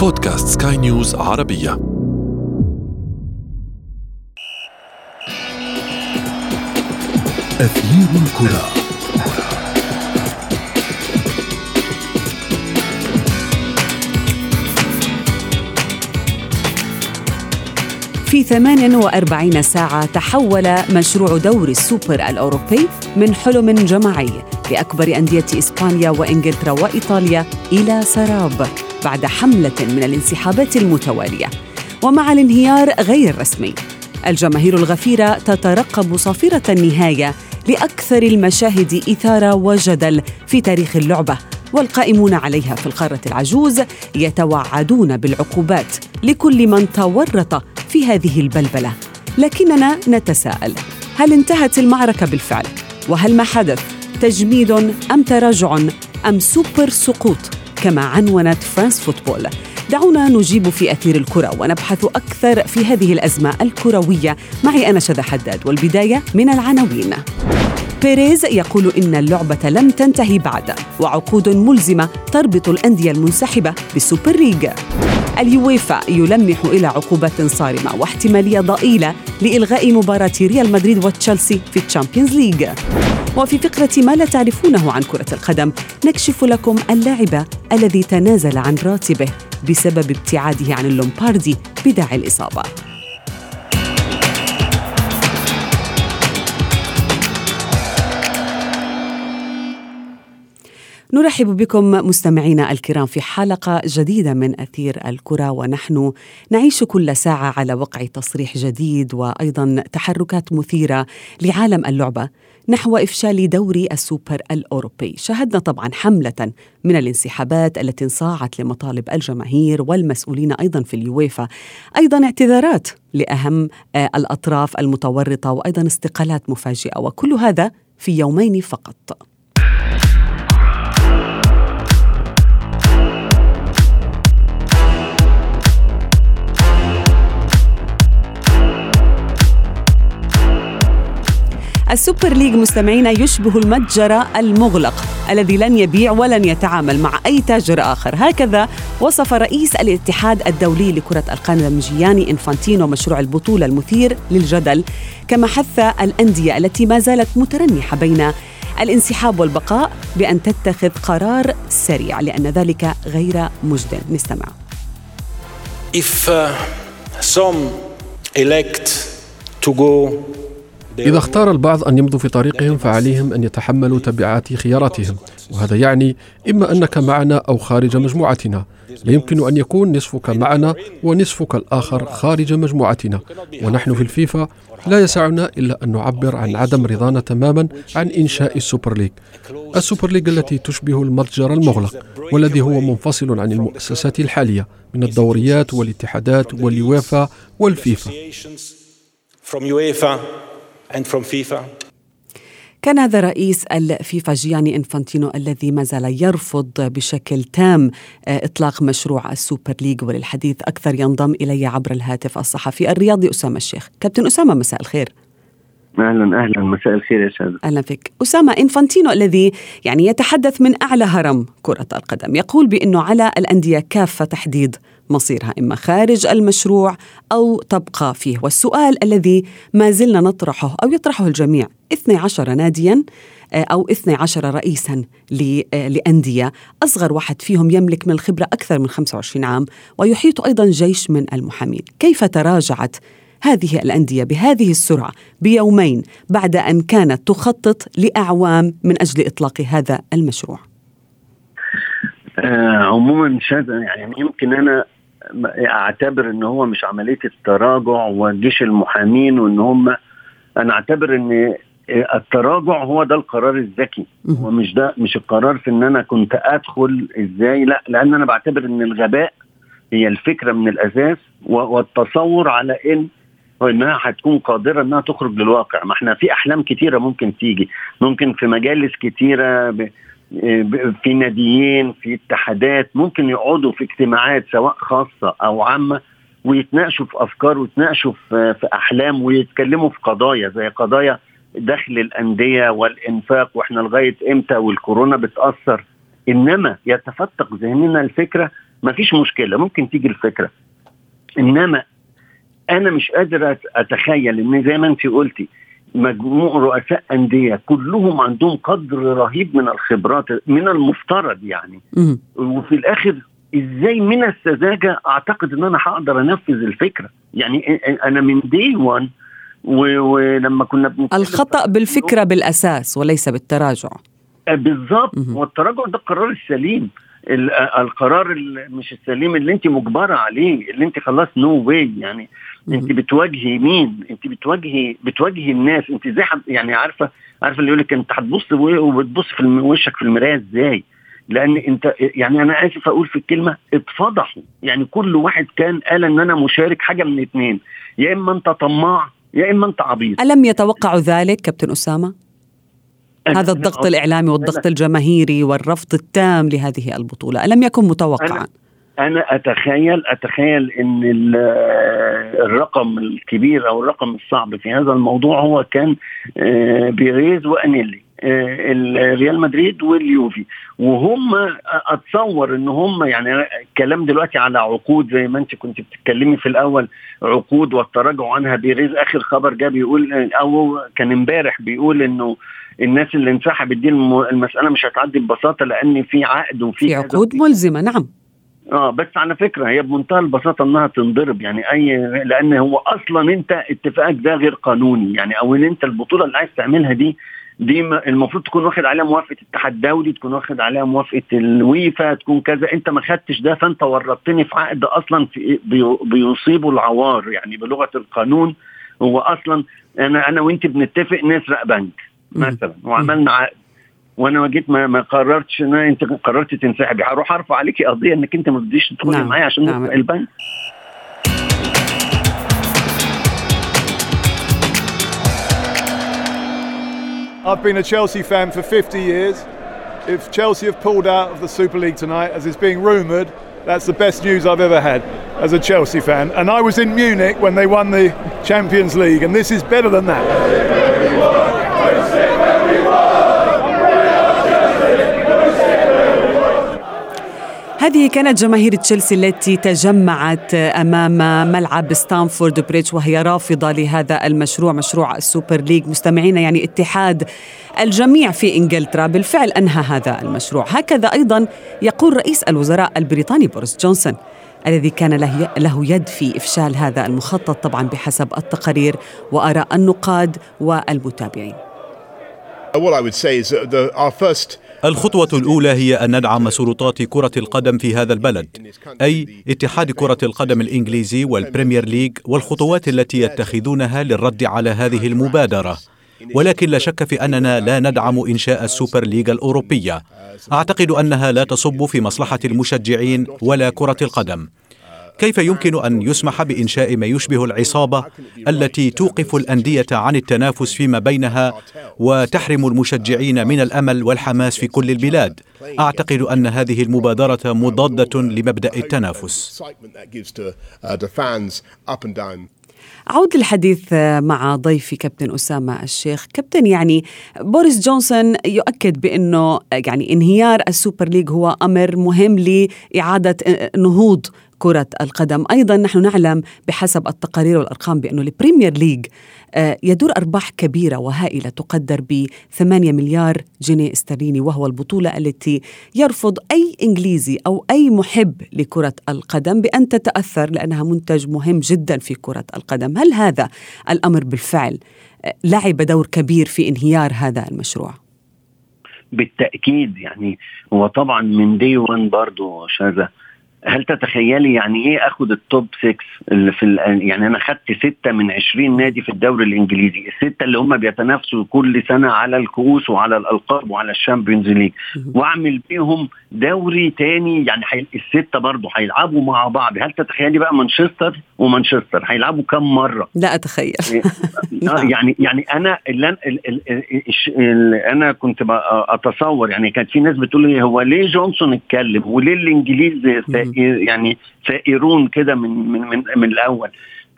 بودكاست سكاي نيوز عربية. أثير الكرة. في 48 ساعة تحول مشروع دوري السوبر الأوروبي من حلم جماعي لأكبر أندية إسبانيا وإنجلترا وإيطاليا إلى سراب. بعد حملة من الانسحابات المتوالية. ومع الانهيار غير رسمي الجماهير الغفيرة تترقب صافرة النهاية لأكثر المشاهد إثارة وجدل في تاريخ اللعبة والقائمون عليها في القارة العجوز يتوعدون بالعقوبات لكل من تورط في هذه البلبلة. لكننا نتساءل هل انتهت المعركة بالفعل؟ وهل ما حدث تجميد أم تراجع أم سوبر سقوط؟ كما عنونت فرانس فوتبول. دعونا نجيب في أثير الكرة ونبحث أكثر في هذه الأزمة الكروية. معي أنا شذى حداد والبداية من العناوين. بيريز يقول إن اللعبة لم تنتهي بعد وعقود ملزمة تربط الأندية المنسحبة بالسوبر ليج. اليويفا يلمح إلى عقوبات صارمة واحتمالية ضئيلة لإلغاء مباراة ريال مدريد وتشيلسي في ال Champions League. وفي فقرة ما لا تعرفونه عن كرة القدم نكشف لكم اللاعب الذي تنازل عن راتبه بسبب ابتعاده عن اللومباردي بداعي الإصابة. نرحب بكم مستمعينا الكرام في حلقة جديدة من أثير الكرة ونحن نعيش كل ساعة على وقع تصريح جديد وأيضا تحركات مثيرة لعالم اللعبة نحو إفشال دوري السوبر الأوروبي. شاهدنا طبعا حملة من الانسحابات التي انصاعت لمطالب الجماهير والمسؤولين أيضا في اليويفا. أيضا اعتذارات لأهم آه، الأطراف المتورطة وأيضا استقالات مفاجئة وكل هذا في يومين فقط. ال Super League مستمعينا يشبه المتجر المغلق الذي لن يبيع ولن يتعامل مع أي تاجر آخر. هكذا وصف رئيس الاتحاد الدولي لكرة القدم جياني إنفانتينو مشروع البطولة المثير للجدل كما حث الأندية التي ما زالت مترنحة بين الانسحاب والبقاء بأن تتخذ قرار سريع لأن ذلك غير مجد نستمع. If uh, some elect to go إذا اختار البعض أن يمضوا في طريقهم فعليهم أن يتحملوا تبعات خياراتهم. وهذا يعني إما أنك معنا أو خارج مجموعتنا. لا يمكن أن يكون نصفك معنا ونصفك الآخر خارج مجموعتنا. ونحن في الفيفا لا يسعنا إلا أن نعبر عن عدم رضانا تماما عن إنشاء ال Super League. ال Super League التي تشبه المتجر المغلق والذي هو منفصل عن المؤسسات الحالية من الدوريات والاتحادات واليويفا والفيفا. And from FIFA. كان هذا رئيس الفيفا جياني إنفانتينو الذي ما زال يرفض بشكل تام آه، إطلاق مشروع السوبر ليج وللحديث أكثر ينضم إلي عبر الهاتف الصحفي الرياضي أسامة الشيخ. كابتن أسامة مساء الخير. أهلا أهلا مساء الخير يا شاذ أهلا فيك. أسامة إنفانتينو الذي يعني يتحدث من أعلى هرم كرة القدم يقول بأنه على الأندية كافة تحديد مصيرها إما خارج المشروع أو تبقى فيه. والسؤال الذي ما زلنا نطرحه أو يطرحه الجميع 12 ناديا آه، أو 12 رئيسا آه، لأندية أصغر واحد فيهم يملك من الخبرة أكثر من 25 عام ويحيط أيضا جيش من المحامين. كيف تراجعت هذه الأندية بهذه السرعة بيومين بعد أن كانت تخطط لأعوام من أجل إطلاق هذا المشروع. آه عموما يعني يمكن أنا أعتبر إن هو مش عملية التراجع وجيش المحامين وإن هم أنا أعتبر إن التراجع هو ده القرار الذكي ومش ده مش القرار في إن أنا كنت أدخل إزاي لا لأن أنا بعتبر إن الغباء هي الفكرة من الأساس والتصور على إن إنها هتكون قادرة إنها تخرج للواقع. ما إحنا في أحلام كتيرة ممكن تيجي. ممكن في مجالس كتيرة في ناديين في اتحادات ممكن يقعدوا في اجتماعات سواء خاصة أو عامة ويتناقشوا في أفكار ويتناقشوا في, في أحلام ويتكلموا في قضايا زي قضايا دخل الأندية والإنفاق وإحنا لغاية إمتى والكورونا بتأثر. إنما يتفتق ذهننا الفكرة ما فيش مشكلة ممكن تيجي الفكرة. إنما أنا مش قادر أتخيل إن زي ما انت قلتي مجموع رؤساء أندية كلهم عندهم قدر رهيب من الخبرات من المفترض يعني. وفي الآخر إزاي من السذاجة أعتقد إن أنا هقدر أنفذ الفكرة؟ يعني أنا من دي 1 ولما كنا الخطأ بالفكرة بالأساس وليس بالتراجع. بالظبط. والتراجع ده القرار السليم. القرار مش السليم اللي انت مجبرة عليه اللي انت خلاص نو no واي يعني. انت بتواجهي مين؟ انت بتواجهي بتواجهي الناس. انت إزاي يعني عارفه عارفة اللي يقول لك انت هتبص وبتبص في وشك في المراية إزاي؟ لأن انت يعني أنا آسف أقول في الكلمة اتفضحوا. يعني كل واحد كان قال إن أنا مشارك حاجة من اثنين يا إما أنت طماع يا إما أنت عبيط. ألم يتوقعوا ذلك كابتن أسامة؟ هذا الضغط الإعلامي والضغط الجماهيري والرفض التام لهذه البطولة ألم يكن متوقعا؟ أنا أتخيل أتخيل إن الرقم الكبير أو الرقم الصعب في هذا الموضوع هو كان آه، بيريز وأنيلي آه، ريال مدريد واليوفي. وهم أتصور إن هم يعني الكلام دلوقتي على عقود زي ما أنت كنت بتتكلمي في الأول عقود والتراجع عنها. بيريز آخر خبر جاء بيقول أو كان إمبارح بيقول إنه الناس اللي انسحبت دي المسألة مش هتعدي ببساطة لأن في عقد وفي في عقود ملزمة نعم. آه بس على فكرة هي بمنتهى البساطة إنها تنضرب يعني أي لأن هو أصلا أنت اتفاقك ده غير قانوني يعني أو إن أنت البطولة اللي عايز تعملها دي دي المفروض تكون واخد عليها موافقة الاتحاد الدولي تكون واخد عليها موافقة الويفا تكون كذا أنت ما خدتش ده فأنت ورطتني في عقد أصلا في بيصيبه العوار يعني بلغة القانون هو أصلا أنا أنا وأنت بنتفق نسرق بنك مثلا وعملنا عقد. وانا جيت ما, ما قررتش ان انت قررت تنسحبي هروح ارفع عليكي قضيه انك انت ما تديش تدخلي نعم. معايا عشان نعم. البنك I've been a Chelsea fan for 50 years. If Chelsea have pulled out of the Super League tonight, as is being rumoured, that's the best news I've ever had as a Chelsea fan. And I was in Munich when they won the Champions League, and this is better than that. هذه كانت جماهير تشيلسي التي تجمعت أمام ملعب ستانفورد بريدج وهي رافضة لهذا المشروع مشروع ال Super League مستمعينا يعني اتحاد الجميع في إنجلترا بالفعل أنهى هذا المشروع هكذا أيضا يقول رئيس الوزراء البريطاني بوريس جونسون الذي كان له يد في إفشال هذا المخطط طبعا بحسب التقارير وآراء النقاد والمتابعين. What I would say is that the, our first الخطوة الأولى هي أن ندعم سلطات كرة القدم في هذا البلد، أي اتحاد كرة القدم الإنجليزي وال Premier League والخطوات التي يتخذونها للرد على هذه المبادرة. ولكن لا شك في أننا لا ندعم إنشاء ال Super Liga الأوروبية أعتقد أنها لا تصب في مصلحة المشجعين ولا كرة القدم كيف يمكن أن يسمح بإنشاء ما يشبه العصابة التي توقف الأندية عن التنافس فيما بينها وتحرم المشجعين من الأمل والحماس في كل البلاد؟ أعتقد أن هذه المبادرة مضادة لمبدأ التنافس. أعود للحديث مع ضيفي كابتن أسامة الشيخ. كابتن يعني بوريس جونسون يؤكد بأنه يعني انهيار ال Super League هو أمر مهم لإعادة نهوض كرة القدم. أيضا نحن نعلم بحسب التقارير والأرقام بأنه ال Premier League آه، يدر أرباح كبيرة وهائلة تقدر ب 8 مليار جنيه استرليني وهو البطولة التي يرفض أي إنجليزي أو أي محب لكرة القدم بأن تتأثر لأنها منتج مهم جدا في كرة القدم. هل هذا الأمر بالفعل آه، لعب دور كبير في انهيار هذا المشروع؟ بالتأكيد يعني هو طبعا من day one برضه شاذة هل تتخيلي يعني إيه آخد ال top 6 اللي في يعني أنا خدت ستة من 20 نادي في الدوري الإنجليزي؟ الستة اللي هم بيتنافسوا كل سنة على الكؤوس وعلى الألقاب وعلى ال Champions League. وأعمل بيهم دوري تاني يعني حي... الستة برضه هيلعبوا مع بعض. هل تتخيلي بقى مانشستر ومانشستر هيلعبوا كم مرة؟ لا أتخيل. نعم. يعني يعني أنا اللي أنا, اللي أنا كنت أتصور يعني كانت في ناس بتقول لي هو ليه جونسون اتكلم؟ وليه الانجليز يعني ثائرون كده من من من, من الأول؟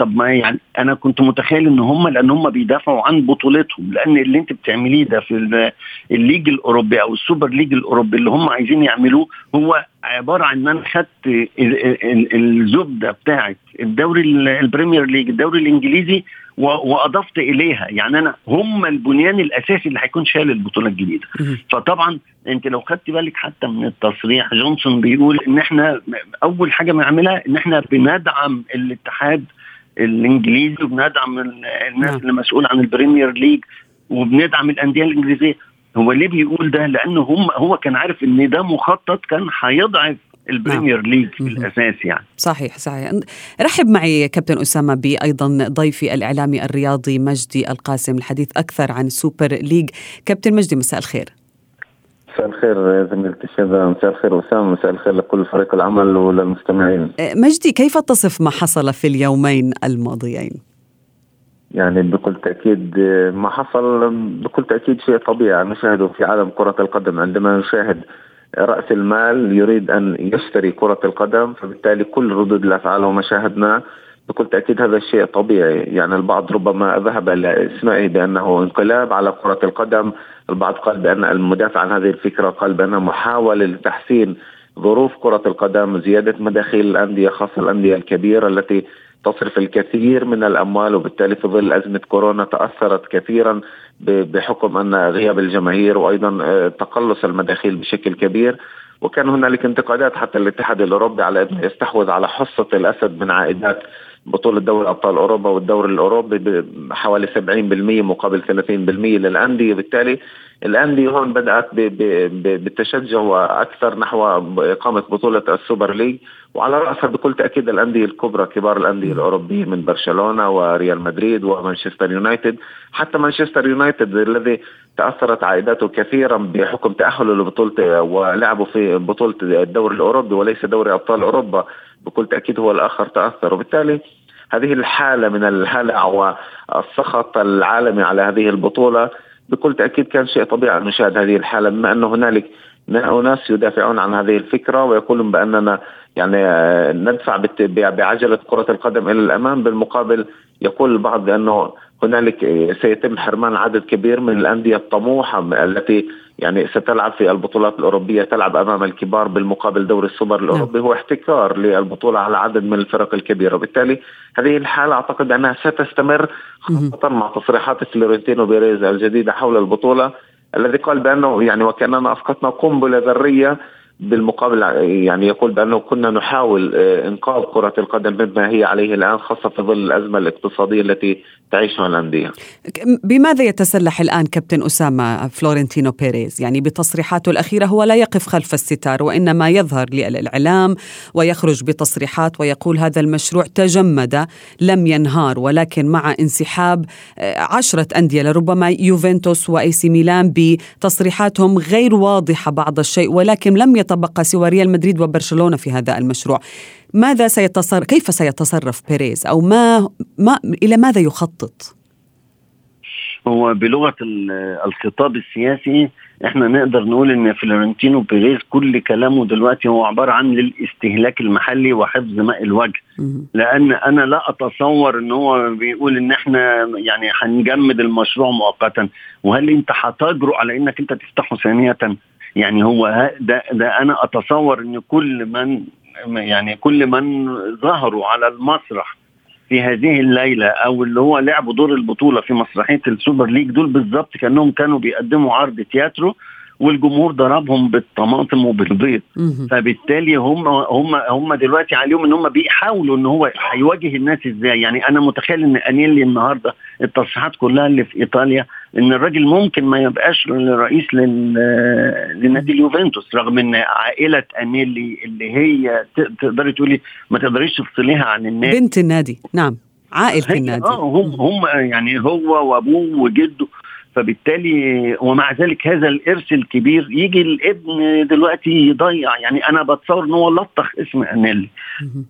طب ما يعني أنا كنت متخيل إن هم لأن هم بيدافعوا عن بطولتهم لأن اللي أنت بتعمليه ده في ال League الأوروبي أو ال Super League الأوروبي اللي هم عايزين يعملوه هو عبارة عن إن أنا خدت الزبده بتاعت الدوري ال Premier League الدوري الإنجليزي وأضفت إليها يعني أنا هم البنيان الأساسي اللي هيكون شايل البطولة الجديدة. فطبعا أنت لو خدت بالك حتى من التصريح جونسون بيقول إن إحنا أول حاجة بنعملها إن إحنا بندعم الاتحاد الإنجليزي وبندعم الناس نعم. اللي مسؤول عن ال Premier League وبندعم الأندية الإنجليزية. هو ليه بيقول ده؟ لأنه هم هو كان عارف إن ده مخطط كان هيضعف ال Premier. League في الأساس يعني. صحيح صحيح. رحب معي كابتن أسامة بايضا ضيفي الإعلامي الرياضي مجدي القاسم الحديث أكثر عن ال Super League كابتن مجدي مساء الخير. مساء الخير زميلتي الشذا مساء الخير وسام مساء الخير لكل فريق العمل وللمستمعين. أه، مجدي كيف تصف ما حصل في اليومين الماضيين؟ يعني بكل تأكيد ما حصل بكل تأكيد شيء طبيعي. نشاهده في عالم كرة القدم. عندما نشاهد رأس المال يريد أن يشتري كرة القدم فبالتالي كل ردود الأفعال وما شاهدناه بكل تأكيد هذا الشيء طبيعي. يعني البعض ربما ذهب إلى اسمائه بأنه انقلاب على كرة القدم. البعض قال بأن المدافع عن هذه الفكرة قال بأنها محاولة لتحسين ظروف كرة القدم زيادة مداخيل الأندية خاصة الأندية الكبيرة التي تصرف الكثير من الأموال وبالتالي في ظل أزمة كورونا تأثرت كثيرا بحكم أن غياب الجماهير وأيضا آه، تقلص المداخيل بشكل كبير. وكان هنالك انتقادات حتى الاتحاد الأوروبي على أنه يستحوذ على حصة الأسد من عائدات بطولة دوري أبطال أوروبا والدوري الأوروبي بحوالي 70% مقابل 30% للأندية. بالتالي الأندية هون بدأت بالتشجع أكثر نحو إقامة بطولة ال Super League. وعلى رأسها بكل تأكيد الأندية الكبرى كبار الأندية الأوروبية من برشلونة وريال مدريد ومانشستر يونايتد. حتى مانشستر يونايتد الذي تأثرت عائداته كثيرا بحكم تأهله لبطولة ولعبه في بطولة الدوري الأوروبي وليس دوري أبطال أوروبا. بكل تأكيد هو الآخر تأثر. وبالتالي هذه الحالة من الهلع والسخط العالمي على هذه البطولة بكل تأكيد كان شيء طبيعي أن نشاهد هذه الحالة بما أنه هنالك أناس يدافعون عن هذه الفكرة ويقولون بأننا يعني ندفع بعجلة كرة القدم إلى الأمام. بالمقابل يقول البعض بأنه هنالك سيتم حرمان عدد كبير من الأندية الطموحة التي يعني ستلعب في البطولات الأوروبية تلعب أمام الكبار بالمقابل دوري السوبر الأوروبي هو احتكار للبطولة على عدد من الفرق الكبيرة. وبالتالي هذه الحالة أعتقد أنها ستستمر خاصة مع تصريحات فلورنتينو بيريز الجديدة حول البطولة الذي قال بأنه يعني وكأننا أسقطنا قنبلة ذرية بالمقابل يعني يقول بأنه كنا نحاول آه، إنقاذ كرة القدم مما هي عليه الآن خاصة في ظل الأزمة الاقتصادية التي تعيشها الأندية. بماذا يتسلح الآن كابتن اسامه فلورنتينو بيريز؟ يعني بتصريحاته الأخيرة هو لا يقف خلف الستار وإنما يظهر للإعلام ويخرج بتصريحات ويقول هذا المشروع تجمد لم ينهار ولكن مع انسحاب آه، عشرة أندية لربما يوفنتوس وأي سي ميلان بتصريحاتهم غير واضحة بعض الشيء ولكن لم يتبقى سوى ريال مدريد وبرشلونة في هذا المشروع؟ ماذا سيتصرف كيف سيتصرف بيريز؟ أو ما, ما إلى ماذا يخطط؟ هو بلغة الخطاب السياسي إحنا نقدر نقول إن فلورنتينو بيريز كل كلامه دلوقتي هو عبارة عن للاستهلاك المحلي وحفظ ماء الوجه. لأن أنا لا أتصور إن هو بيقول إن إحنا يعني هنجمد المشروع مؤقتا. وهل أنت هتجرؤ على إنك أنت تفتحه ثانية؟ يعني هو ده ده أنا أتصور إن كل من يعني كل من ظهروا على المسرح في هذه الليلة أو اللي هو لعبوا دور البطولة في مسرحية ال Super League دول بالظبط كأنهم كانوا بيقدموا عرض تياترو والجمهور ضربهم بالطماطم وبالبيض. فبالتالي هم هم هم دلوقتي عليهم إن هم بيحاولوا إن هو هيواجه الناس إزاي. يعني أنا متخيل إن أنيلي النهارده التصريحات كلها اللي في إيطاليا إن الراجل ممكن ما يبقاش رئيس لنادي اليوفنتوس رغم إن عائلة انيلي اللي هي تقدري تقولي ما تقدريش تفصليها عن النادي. بنت النادي نعم عائلة النادي. آه هم هم يعني هو وأبوه وجده فبالتالي ومع ذلك هذا الإرث الكبير يجي الابن دلوقتي يضيع. يعني أنا بتصور إن هو لطخ اسم انيلي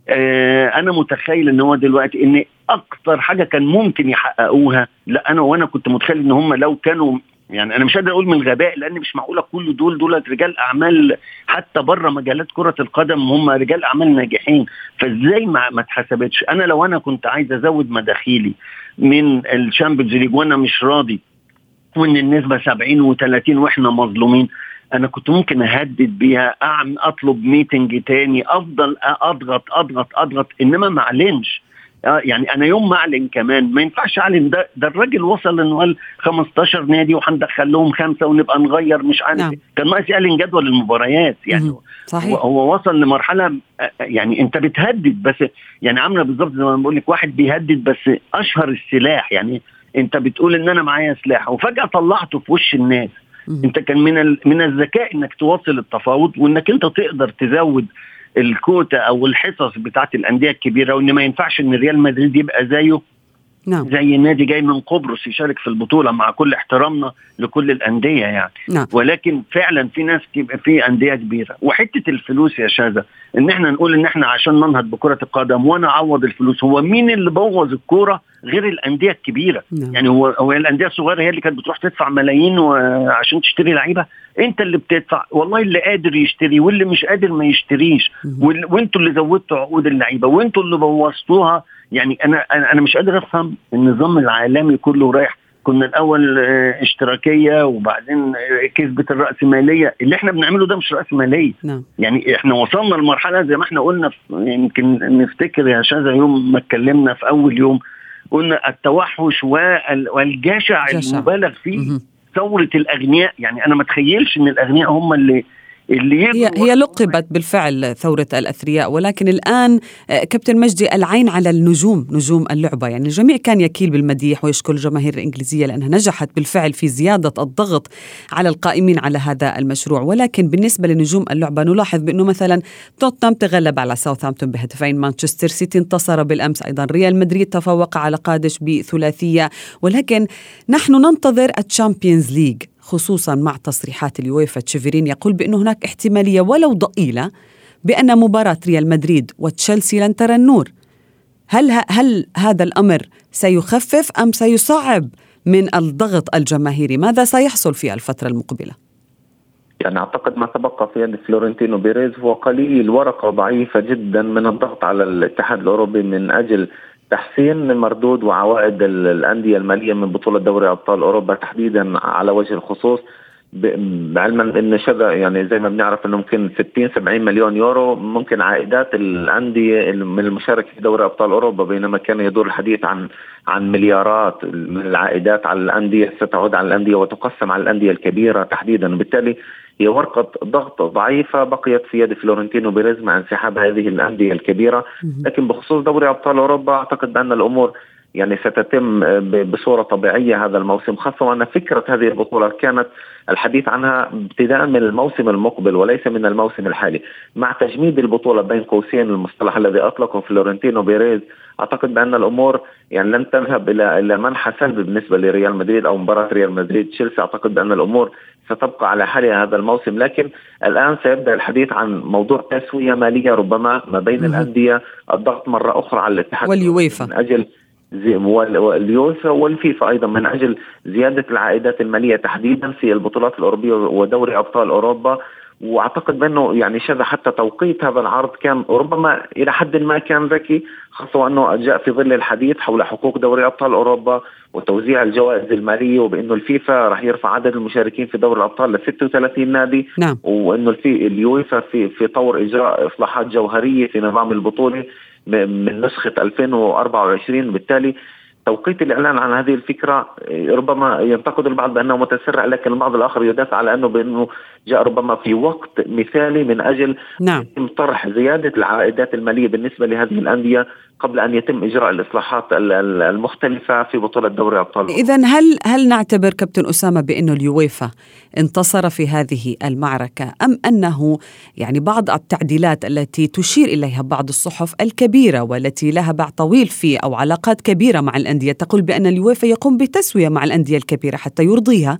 آه أنا متخيل إن هو دلوقتي إن أكتر حاجة كان ممكن يحققوها لا أنا وأنا كنت متخيل إن هم لو كانوا يعني أنا مش قادر أقول من الغباء لأن مش معقولة كل دول دول رجال أعمال حتى بره مجالات كرة القدم هم رجال أعمال ناجحين. فإزاي ما ما اتحسبتش؟ أنا لو أنا كنت عايز أزود مداخيلي من ال Champions League وأنا مش راضي وان النسبة 70 و30 وإحنا مظلومين. أنا كنت ممكن أهدد بيها اعمل أطلب meeting تاني أفضل أضغط أضغط أضغط إنما ما أعلنش. آه يعني أنا يوم ما أعلن كمان ما ينفعش أعلن. ده ده الراجل وصل انه قال 15 نادي وهندخل لهم خمسة ونبقى نغير مش عارف نعم. كان ناقص يعلن جدول المباريات يعني صحيح. هو وصل لمرحلة يعني أنت بتهدد بس يعني عامله بالظبط زي ما بقول لك واحد بيهدد بس أشهر السلاح. يعني انت بتقول ان أنا معايا سلاح وفجأة طلعته في وش الناس. انت كان من من الذكاء انك تواصل التفاوض وانك انت تقدر تزود الكوتا أو الحصص بتاعت الأندية الكبيرة وإن ما ينفعش إن ريال مدريد يبقى زيه. نعم. زي النادي جاي من قبرص يشارك في البطولة مع كل احترامنا لكل الأندية يعني. نعم. ولكن فعلا في ناس في أندية كبيرة. وحتة الفلوس يا شاذة إن إحنا نقول إن إحنا عشان ننهض بكرة القدم وأنا أعوض الفلوس هو مين اللي بوظ الكورة غير الأندية الكبيرة؟ نعم. يعني هو هو الأندية الصغيرة هي اللي كانت بتروح تدفع ملايين عشان تشتري لعيبة؟ أنت اللي بتدفع. والله اللي قادر يشتري واللي مش قادر ما يشتريش. وأنتوا اللي زودتوا عقود اللعيبة وأنتوا اللي بوظتوها يعني أنا أنا مش قادر أفهم النظام العالمي كله رايح. كنا الأول اشتراكية وبعدين كسبت الرأسمالية. اللي إحنا بنعمله ده مش رأسمالية. نعم. يعني إحنا وصلنا لمرحلة زي ما إحنا قلنا يمكن نفتكر يا شاذة يوم ما اتكلمنا في أول يوم قلنا التوحش والجشع المبالغ فيه ثورة الأغنياء. يعني أنا ما أتخيلش إن الأغنياء هم اللي اللي هي, هي لقبت بالفعل ثورة الأثرياء ولكن الآن آه، كابتن مجدي العين على النجوم نجوم اللعبة. يعني الجميع كان يكيل بالمديح ويشكر الجماهير الإنجليزية لأنها نجحت بالفعل في زيادة الضغط على القائمين على هذا المشروع. ولكن بالنسبة لنجوم اللعبة نلاحظ بأنه مثلا توتنهام تغلب على ساوثهامبتون بهدفين. مانشستر سيتي انتصر بالأمس أيضا. ريال مدريد تفوق على قادش بثلاثية. ولكن نحن ننتظر ال Champions League. خصوصا مع تصريحات اليويفا تشيفرين يقول بأن هناك احتمالية ولو ضئيلة بأن مباراة ريال مدريد وتشيلسي لن ترى النور هل هل هذا الأمر سيخفف أم سيصعب من الضغط الجماهيري ماذا سيحصل في الفترة المقبلة؟ يعني أعتقد ما تبقى في يد فلورنتينو بيريز هو قليل ورقة ضعيفة جدا من الضغط على الاتحاد الأوروبي من أجل تحسين مردود وعوائد الأندية المالية من بطولة دوري أبطال أوروبا تحديدا على وجه الخصوص بعلما إن شذا يعني زي ما بنعرف إنه ممكن 60 70 مليون يورو ممكن عائدات الأندية من المشاركة في دوري أبطال أوروبا بينما كان يدور الحديث عن عن مليارات من العائدات على الأندية ستعود على الأندية وتقسم على الأندية الكبيرة تحديدا. وبالتالي هي ورقة ضغط ضعيفة بقيت في يد فلورنتينو بيريز مع انسحاب هذه الأندية الكبيرة. لكن بخصوص دوري أبطال أوروبا أعتقد بأن الأمور يعني ستتم بصورة طبيعية هذا الموسم خاصة وأن فكرة هذه البطولة كانت الحديث عنها ابتداء من الموسم المقبل وليس من الموسم الحالي. مع تجميد البطولة بين قوسين المصطلح الذي أطلقه فلورنتينو بيريز أعتقد بأن الأمور يعني لن تذهب إلى إلى منحى سلبي بالنسبة لريال مدريد أو مباراة ريال مدريد. تشيلسي أعتقد بأن الأمور ستبقى على حالها هذا الموسم. لكن الآن سيبدأ الحديث عن موضوع تسوية مالية ربما ما بين الأندية. الضغط مرة أخرى على الاتحاد واليويفا. من أجل واليوفا والفيفا أيضا من أجل زيادة العائدات المالية تحديدا في البطولات الأوروبية ودوري أبطال أوروبا. وأعتقد بأنه يعني شذا حتى توقيت هذا العرض كان ربما إلى حد ما كان ذكي خاصة وأنه جاء في ظل الحديث حول حقوق دوري أبطال أوروبا وتوزيع الجوائز المالية وبأنه الفيفا راح يرفع عدد المشاركين في دوري الأبطال ل 36 نادي. نعم. وأنه الفي اليويفا في في طور إجراء إصلاحات جوهرية في نظام البطولة. من نسخة 2024 بالتالي توقيت الإعلان عن هذه الفكرة ربما ينتقد البعض بأنه متسرع لكن البعض الآخر يدافع على أنه بأنه جاء ربما في وقت مثالي من أجل نعم. طرح زيادة العائدات المالية بالنسبة لهذه الأندية قبل أن يتم إجراء الإصلاحات المختلفة في بطولة دوري أبطال اذا هل هل نعتبر كابتن أسامة بانه اليويفا انتصر في هذه المعركة أم أنه يعني بعض التعديلات التي تشير إليها بعض الصحف الكبيرة والتي لها باع طويل في أو علاقات كبيرة مع الأندية تقول بأن اليويفا يقوم بتسوية مع الأندية الكبيرة حتى يرضيها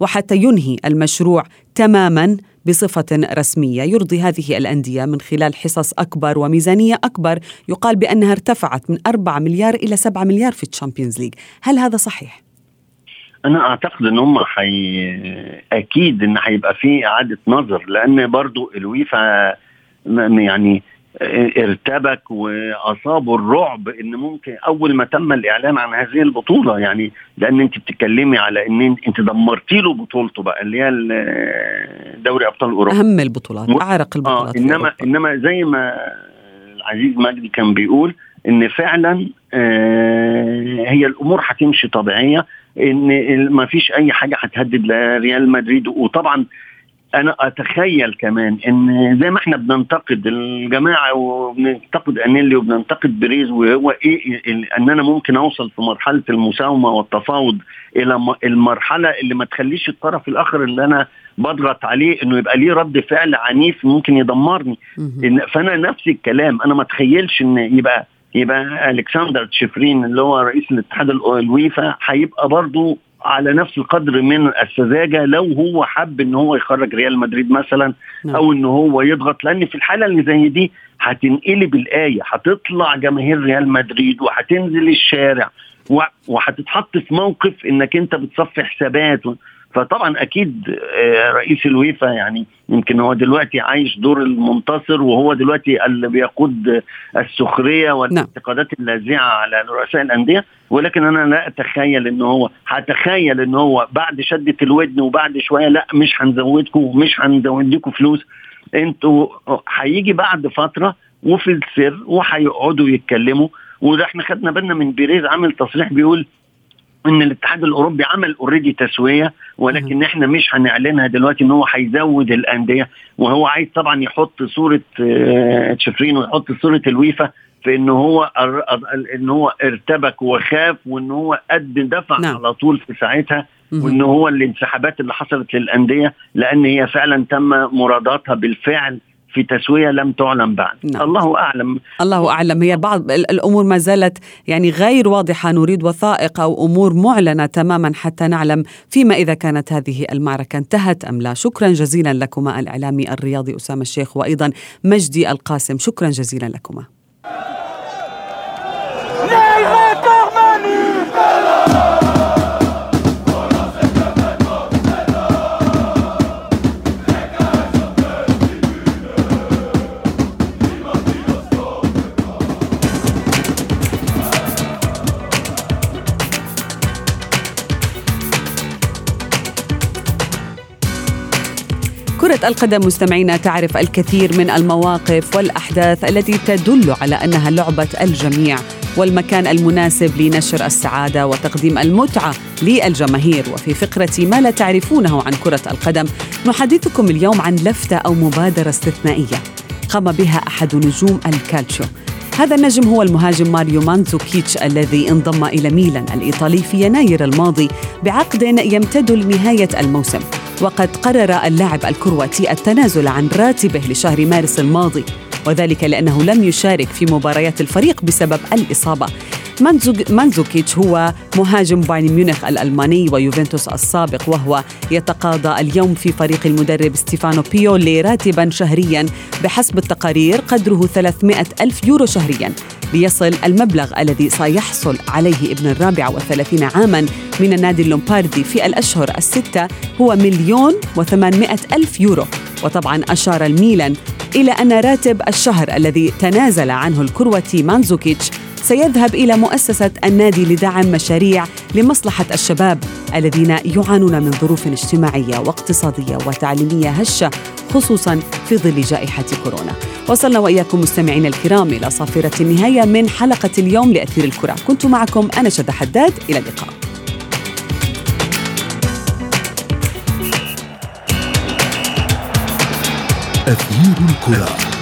وحتى ينهي المشروع تماما بصفة رسمية. يرضي هذه الأندية من خلال حصص أكبر وميزانية أكبر. يقال بأنها ارتفعت من 4 مليار إلى 7 مليار في ال Champions League. هل هذا صحيح؟ أنا أعتقد إن هم حي... أكيد إن هيبقى في إعادة نظر لأن برضو الويفا يعني ارتبك وأصابه الرعب إن ممكن أول ما تم الإعلان عن هذه البطولة يعني لأن أنت بتتكلمي على إن أنت دمرتي له بطولته بقى اللي هي دوري أبطال أوروبا. أهم البطولات أعرق البطولات آه إنما إنما زي ما العزيز مجدي كان بيقول إن فعلا آه هي الأمور هتمشي طبيعية إن ما فيش أي حاجة هتهدد لريال مدريد وطبعا أنا أتخيل كمان إن زي ما إحنا بننتقد الجماعة وبننتقد أنيلي وبننتقد بريز وهو إيه إن أنا ممكن أوصل في مرحلة المساومة والتفاوض إلى المرحلة اللي ما تخليش الطرف الآخر اللي أنا بضغط عليه إنه يبقى ليه رد فعل عنيف ممكن يدمرني. فأنا نفس الكلام. أنا ما أتخيلش إن يبقى يبقى ألكسندر تشفرين اللي هو رئيس الاتحاد الويفا هيبقى برضه على نفس القدر من السذاجة لو هو حب إن هو يخرج ريال مدريد مثلا نعم. أو إن هو يضغط لأن في الحالة اللي زي دي هتنقلب الآية هتطلع جماهير ريال مدريد وهتنزل الشارع وهتتحط في موقف إنك أنت بتصفي حسابات فطبعا أكيد رئيس الويفا يعني يمكن هو دلوقتي عايش دور المنتصر وهو دلوقتي اللي بيقود السخرية والانتقادات اللاذعه على رؤساء الأندية. ولكن أنا لا أتخيل إن هو هتخيل إن هو بعد شدة الودن وبعد شوية لا مش هنزودكم ومش هنزودكم فلوس. أنتوا هيجي بعد فترة وفي السر وهيقعدوا يتكلموا. وده إحنا خدنا بالنا من بيريز عامل تصريح بيقول إن الاتحاد الأوروبي عمل already تسوية. ولكن إحنا مش هنعلنها دلوقتي إن هو هيزود انديه وهو عايز طبعا يحط صورة تشفرين ويحط صورة الويفا في إن هو إن هو ارتبك وخاف وإن هو قد دفع نعم. على طول في ساعتها وإن هو الانسحابات اللي حصلت للأندية لأن هي فعلا تم مراداتها بالفعل في تسوية لم تعلن بعد. نعم. الله أعلم. الله أعلم. هي بعض الأمور ما زالت يعني غير واضحة. نريد وثائق أو أمور معلنة تماما حتى نعلم فيما إذا كانت هذه المعركة انتهت أم لا. شكرا جزيلا لكما الإعلامي الرياضي أسامة الشيخ وأيضا مجدي القاسم. شكرا جزيلا لكما. كرة القدم مستمعينا تعرف الكثير من المواقف والأحداث التي تدل على أنها لعبة الجميع والمكان المناسب لنشر السعادة وتقديم المتعة للجماهير. وفي فقرة ما لا تعرفونه عن كرة القدم نحدثكم اليوم عن لفتة أو مبادرة استثنائية قام بها أحد نجوم الكالتشو. هذا النجم هو المهاجم ماريو مانزوكيتش الذي انضم إلى ميلان الإيطالي في يناير الماضي بعقد يمتد لنهاية الموسم. وقد قرر اللاعب الكرواتي التنازل عن راتبه لشهر مارس الماضي وذلك لأنه لم يشارك في مباريات الفريق بسبب الإصابة. مانزوكيتش هو مهاجم بايرن ميونخ الألماني ويوفنتوس السابق وهو يتقاضى اليوم في فريق المدرب ستيفانو بيولي راتبا شهريا بحسب التقارير قدره 300 ألف يورو شهريا. ليصل المبلغ الذي سيحصل عليه ابن الرابع والثلاثين عاما من النادي اللومباردي في الأشهر الستة هو مليون وثمانمائة ألف يورو. وطبعا أشار الميلان إلى أن راتب الشهر الذي تنازل عنه الكرواتي مانزوكيتش سيذهب إلى مؤسسة النادي لدعم مشاريع لمصلحة الشباب الذين يعانون من ظروف اجتماعية واقتصادية وتعليمية هشة خصوصا في ظل جائحة كورونا. وصلنا وإياكم مستمعينا الكرام إلى صافرة النهاية من حلقة اليوم لأثير الكرة. كنت معكم أنا شد حداد. إلى اللقاء. أثير الكرة.